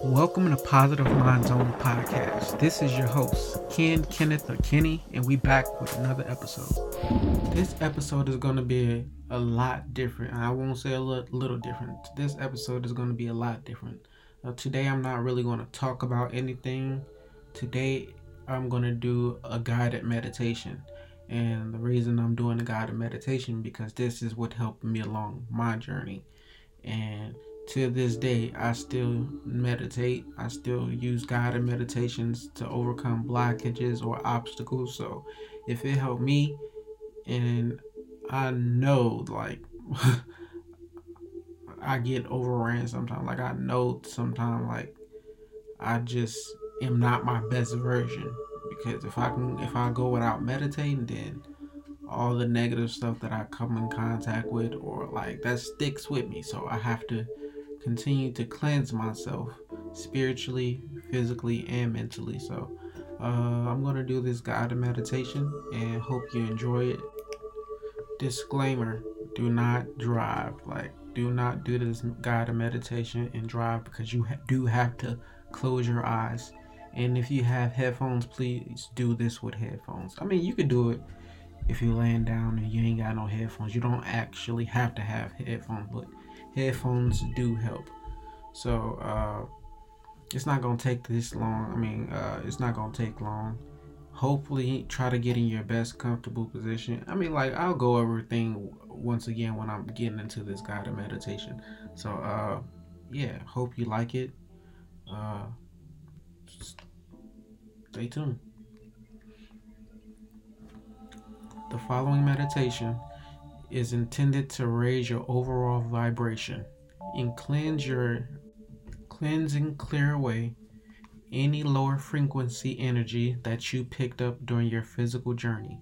Welcome to Positive Mind Zone Podcast. This is your host, Ken Kenneth or Kenny, and we back with another episode. This episode is going to be a, lot different. I won't say a little, little different. This episode is going to be a lot different. Uh, today, I'm not really going to talk about anything. Today, I'm going to do a guided meditation. And the reason I'm doing a guided meditation because this is what helped me along my journey. And to this day, I still meditate. I still use guided meditations to overcome blockages or obstacles. So if it helped me, and I know like I get overran sometimes. Like I know sometimes like I just am not my best version because if I can if I go without meditating then all the negative stuff that I come in contact with or like that sticks with me. So I have to continue to cleanse myself spiritually, physically, and mentally. So uh, I'm going to do this guided meditation and hope you enjoy it. Disclaimer do not drive. Like, do not do this guided meditation and drive because you ha- do have to close your eyes. And if you have headphones, please do this with headphones. I mean, you could do it if you're laying down and you ain't got no headphones. You don't actually have to have headphones, but headphones do help. So uh, it's not gonna take this long. I mean, uh, it's not gonna take long. Hopefully, try to get in your best comfortable position. I mean, like I'll go over thing once again when I'm getting into this guided meditation. So uh, yeah, hope you like it. Uh, stay tuned. The following meditation is intended to raise your overall vibration and cleanse your cleansing clear away any lower frequency energy that you picked up during your physical journey.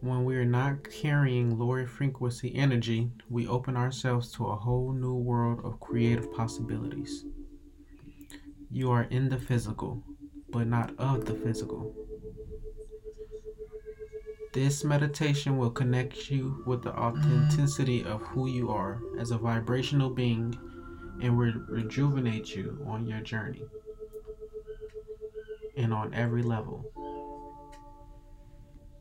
When we are not carrying lower frequency energy, we open ourselves to a whole new world of creative possibilities. You are in the physical, but not of the physical. This meditation will connect you with the authenticity of who you are as a vibrational being and will rejuvenate you on your journey and on every level.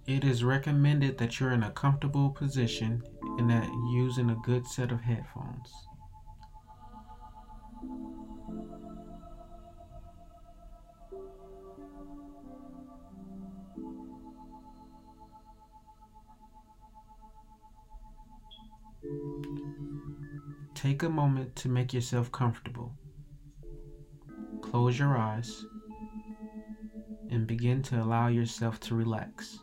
It is recommended that you're in a comfortable position and that using a good set of headphones. Take a moment to make yourself comfortable. Close your eyes and begin to allow yourself to relax.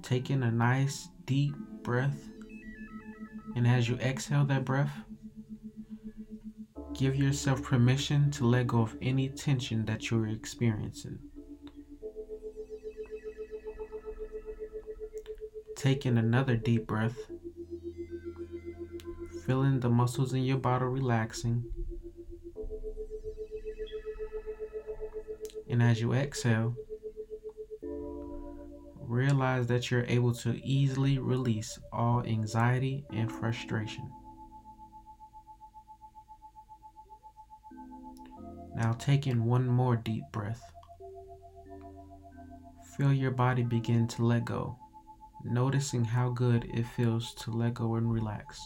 Take in a nice deep breath, and as you exhale that breath, give yourself permission to let go of any tension that you're experiencing. Take in another deep breath, feeling the muscles in your body relaxing. And as you exhale, realize that you're able to easily release all anxiety and frustration. Now take in one more deep breath. Feel your body begin to let go noticing how good it feels to let go and relax.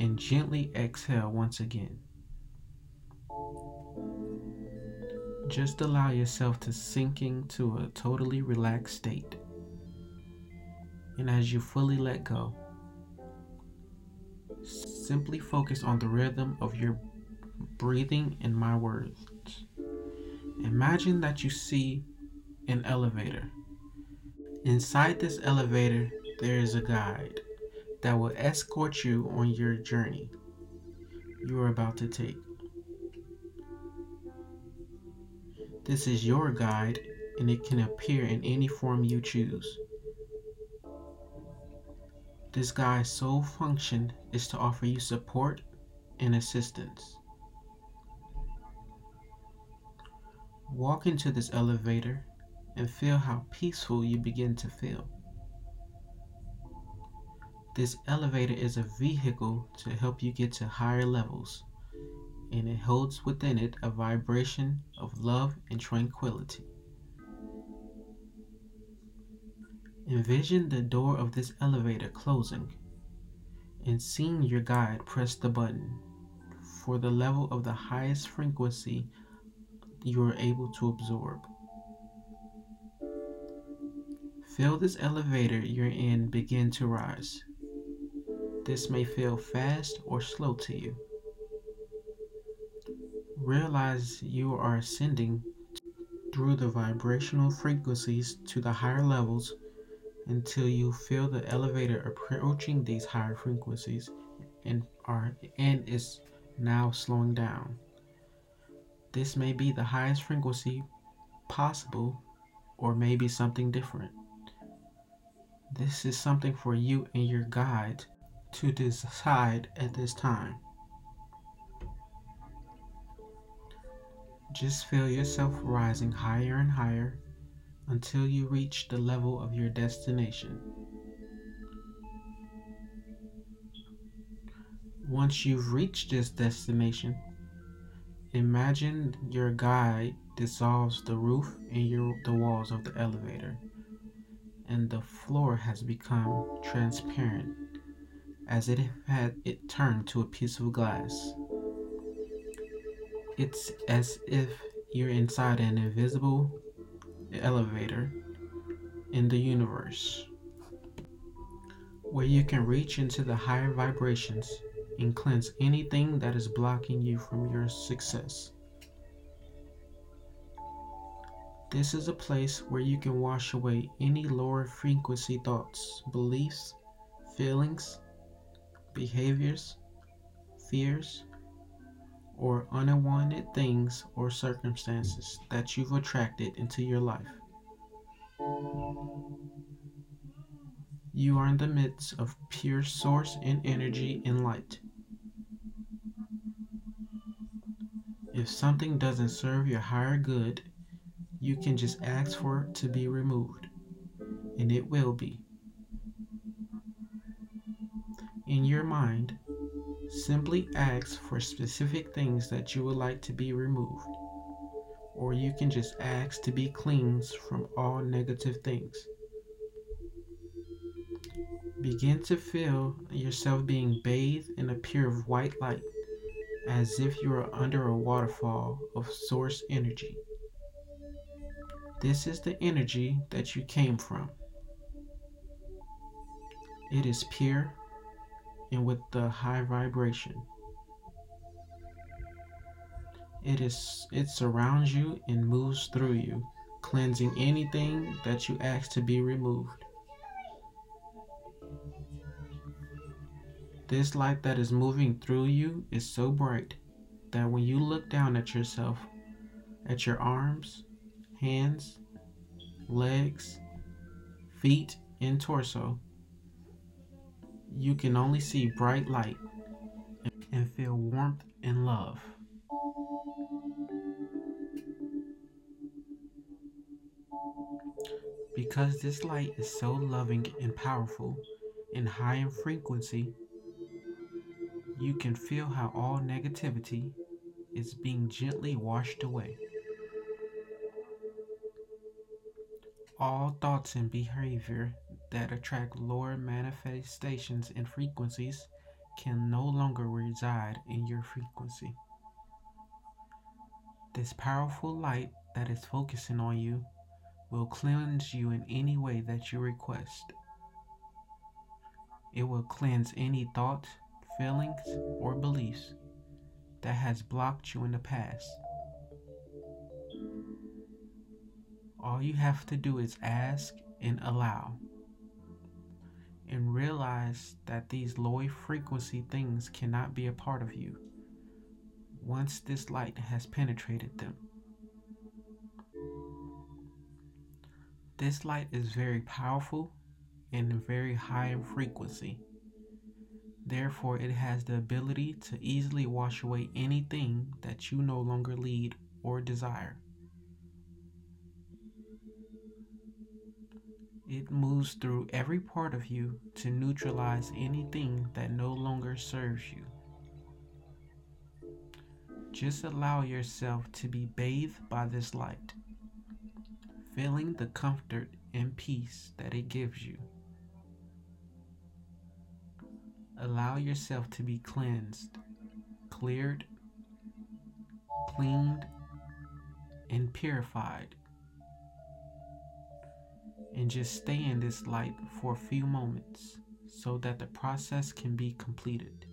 And gently exhale once again. Just allow yourself to sink into a totally relaxed state. And as you fully let go, simply focus on the rhythm of your breathing and my words. Imagine that you see an elevator Inside this elevator, there is a guide that will escort you on your journey you are about to take. This is your guide and it can appear in any form you choose. This guide's sole function is to offer you support and assistance. Walk into this elevator and feel how peaceful you begin to feel. This elevator is a vehicle to help you get to higher levels, and it holds within it a vibration of love and tranquility. Envision the door of this elevator closing and seeing your guide press the button for the level of the highest frequency you are able to absorb. Feel this elevator you're in begin to rise. This may feel fast or slow to you. Realize you are ascending through the vibrational frequencies to the higher levels until you feel the elevator approaching these higher frequencies and are and is now slowing down. This may be the highest frequency possible or maybe something different. This is something for you and your guide to decide at this time. Just feel yourself rising higher and higher until you reach the level of your destination. Once you've reached this destination, imagine your guide dissolves the roof and your, the walls of the elevator, and the floor has become transparent as it had it turned to a piece of glass. It's as if you're inside an invisible elevator in the universe where you can reach into the higher vibrations and cleanse anything that is blocking you from your success. This is a place where you can wash away any lower frequency thoughts, beliefs, feelings, behaviors, fears, or unwanted things or circumstances that you've attracted into your life. You are in the midst of pure source and energy and light. If something doesn't serve your higher good, you can just ask for it to be removed, and it will be. In your mind, Simply ask for specific things that you would like to be removed. Or you can just ask to be cleansed from all negative things. Begin to feel yourself being bathed in a pure white light as if you are under a waterfall of source energy. This is the energy that you came from. It is pure and with the high vibration. It is it surrounds you and moves through you, cleansing anything that you ask to be removed. This light that is moving through you is so bright that when you look down at yourself, at your arms, hands, legs, feet, and torso, you can only see bright light and feel warmth and love. Because this light is so loving and powerful and high in frequency, you can feel how all negativity is being gently washed away. All thoughts and behavior that attract lower manifestations and frequencies can no longer reside in your frequency. This powerful light that is focusing on you will cleanse you in any way that you request. It will cleanse any thoughts, feelings, or beliefs that has blocked you in the past. All you have to do is ask and allow and realize that these low frequency things cannot be a part of you once this light has penetrated them. This light is very powerful and very high in frequency. Therefore, it has the ability to easily wash away anything that you no longer lead or desire. It moves through every part of you to neutralize anything that no longer serves you. Just allow yourself to be bathed by this light, feeling the comfort and peace that it gives you. Allow yourself to be cleansed, cleared, cleaned, and purified. And just stay in this light for a few moments so that the process can be completed.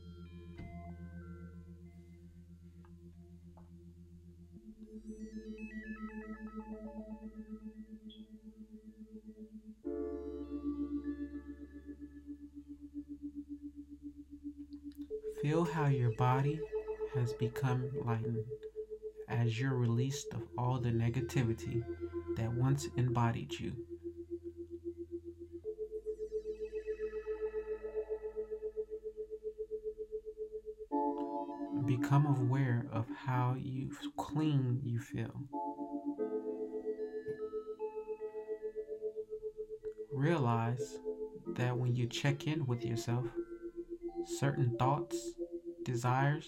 Feel how your body has become lightened as you're released of all the negativity that once embodied you. Become aware of how you clean you feel. Realize that when you check in with yourself, certain thoughts, desires,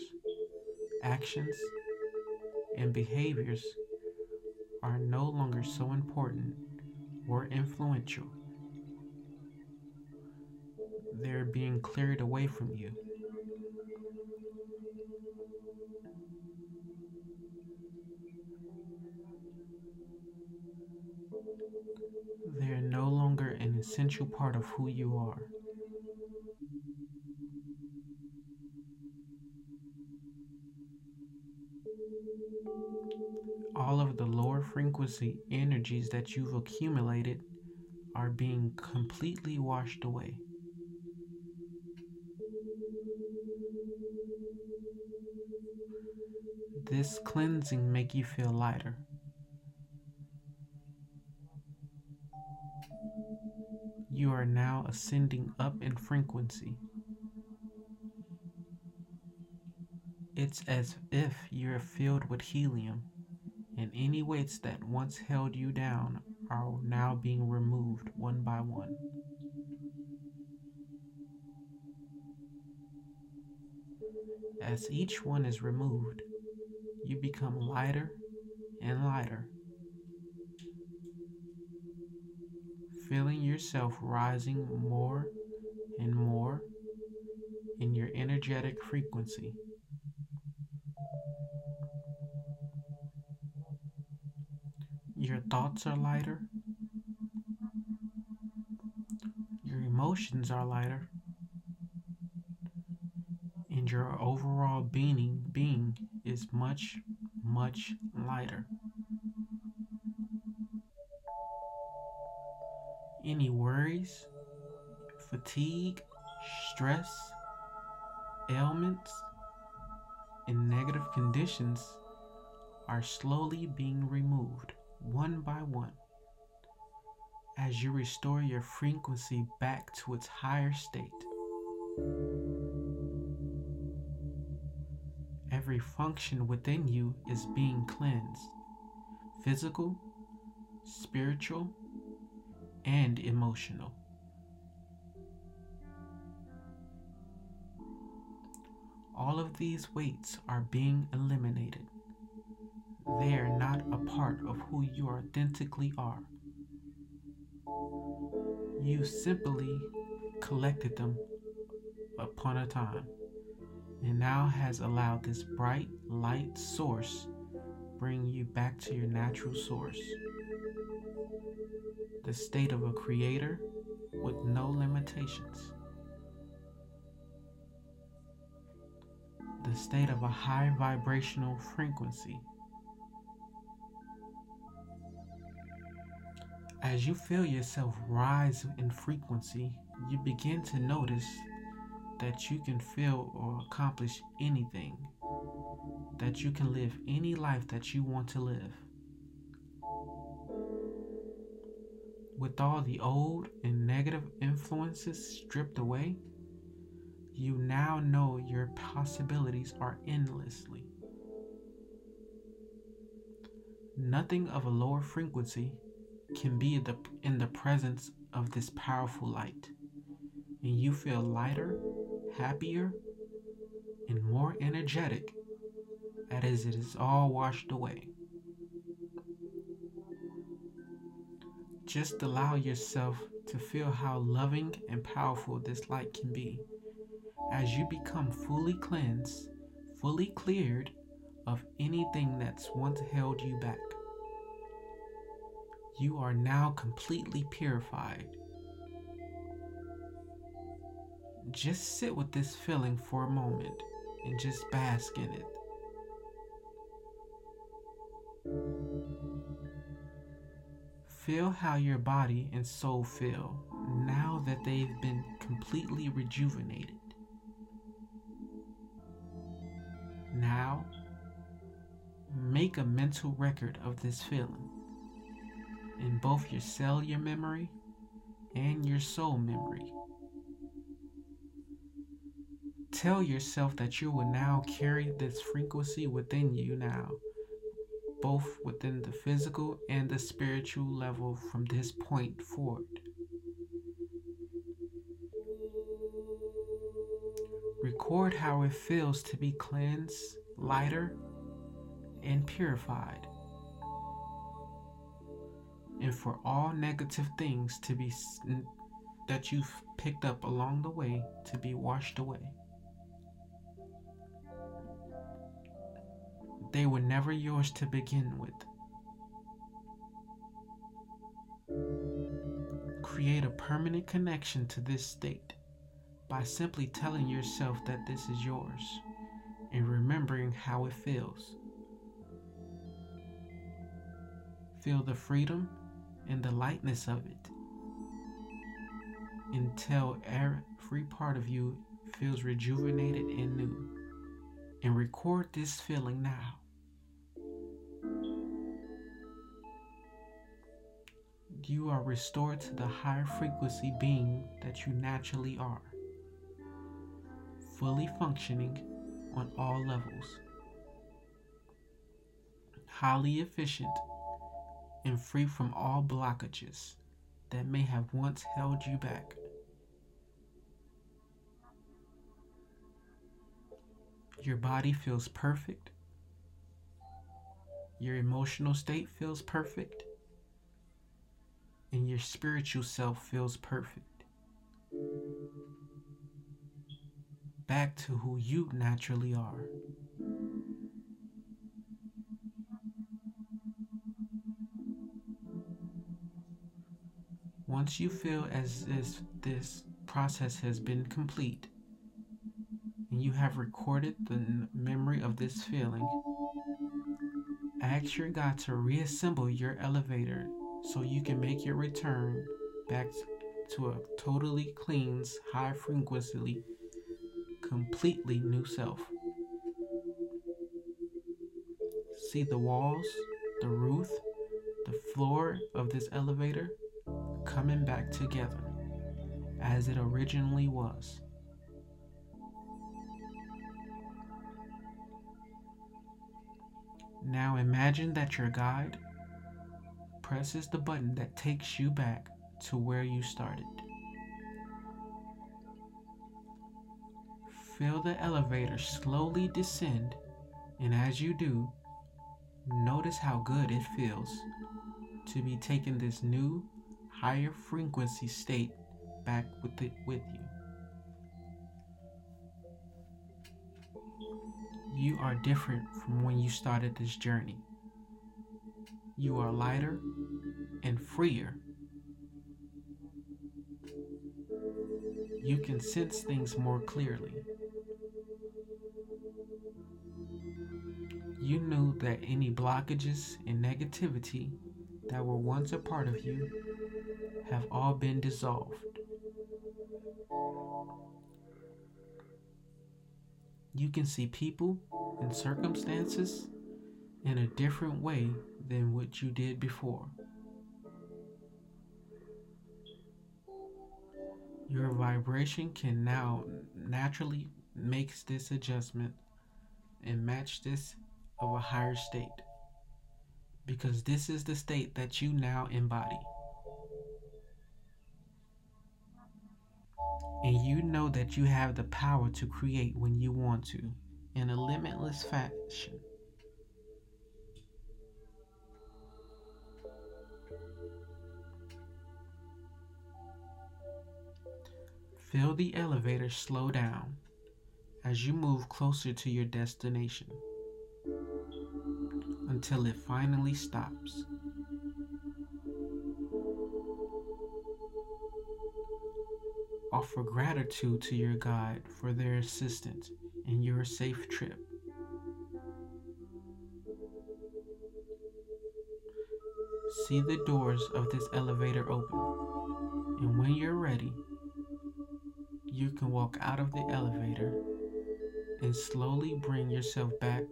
actions, and behaviors are no longer so important or influential. They're being cleared away from you. They're no longer an essential part of who you are. all of the lower frequency energies that you've accumulated are being completely washed away. This cleansing make you feel lighter. You are now ascending up in frequency. It's as if you're filled with helium and any weights that once held you down are now being removed one by one. As each one is removed, you become lighter and lighter, yourself rising more and more in your energetic frequency. Your thoughts are lighter. Your emotions are lighter. And your overall being being is much, much lighter. Any worries, fatigue, stress, ailments, and negative conditions are slowly being removed one by one as you restore your frequency back to its higher state. Every function within you is being cleansed physical, spiritual, and emotional. All of these weights are being eliminated. They are not a part of who you authentically are. You simply collected them upon a time and now has allowed this bright light source bring you back to your natural source. The state of a creator with no limitations. The state of a high vibrational frequency As you feel yourself rise in frequency, you begin to notice that you can feel or accomplish anything, that you can live any life that you want to live. With all the old and negative influences stripped away, you now know your possibilities are endlessly. Nothing of a lower frequency can be in the presence of this powerful light, and you feel lighter, happier, and more energetic as it is all washed away. Just allow yourself to feel how loving and powerful this light can be as you become fully cleansed, fully cleared of anything that's once held you back. You are now completely purified. Just sit with this feeling for a moment and just bask in it. Feel how your body and soul feel now that they've been completely rejuvenated. Now, make a mental record of this feeling in both your cellular memory and your soul memory. Tell yourself that you will now carry this frequency within you now both within the physical and the spiritual level from this point forward. Record how it feels to be cleansed, lighter, and purified. And for all negative things to be that you've picked up along the way to be washed away. They were never yours to begin with. Create a permanent connection to this state by simply telling yourself that this is yours and remembering how it feels. Feel the freedom and the lightness of it until every part of you feels rejuvenated and new. And record this feeling now. You are restored to the higher frequency being that you naturally are, fully functioning on all levels, highly efficient, and free from all blockages that may have once held you back. Your body feels perfect. Your emotional state feels perfect and your spiritual self feels perfect. Back to who you naturally are. Once you feel as if this process has been complete and you have recorded the memory of this feeling, ask your God to reassemble your elevator so you can make your return back to a totally clean, high frequency, completely new self. See the walls, the roof, the floor of this elevator coming back together as it originally was. Now imagine that your guide presses the button that takes you back to where you started. Feel the elevator slowly descend, and as you do, notice how good it feels to be taking this new, higher frequency state back with it with you. You are different from when you started this journey you are lighter and freer. You can sense things more clearly. You knew that any blockages and negativity that were once a part of you have all been dissolved. You can see people and circumstances in a different way than what you did before. Your vibration can now naturally makes this adjustment and match this of a higher state because this is the state that you now embody. And you know that you have the power to create when you want to in a limitless fashion. Feel the elevator slow down as you move closer to your destination until it finally stops. Offer gratitude to your guide for their assistance in your safe trip. See the doors of this elevator open, and when you're ready, you can walk out of the elevator and slowly bring yourself back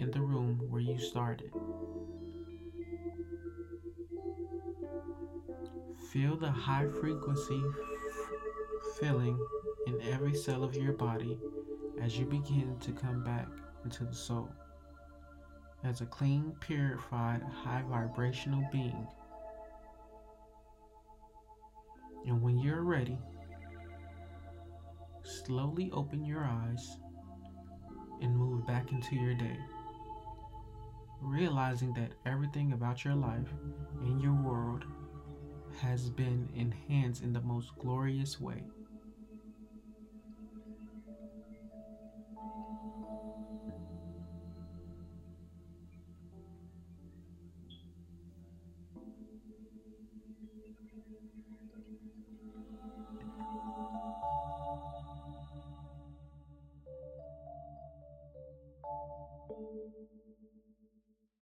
in the room where you started. Feel the high frequency feeling in every cell of your body as you begin to come back into the soul as a clean, purified, high vibrational being. And when you're ready, slowly open your eyes and move back into your day. Realizing that everything about your life and your world has been enhanced in the most glorious way.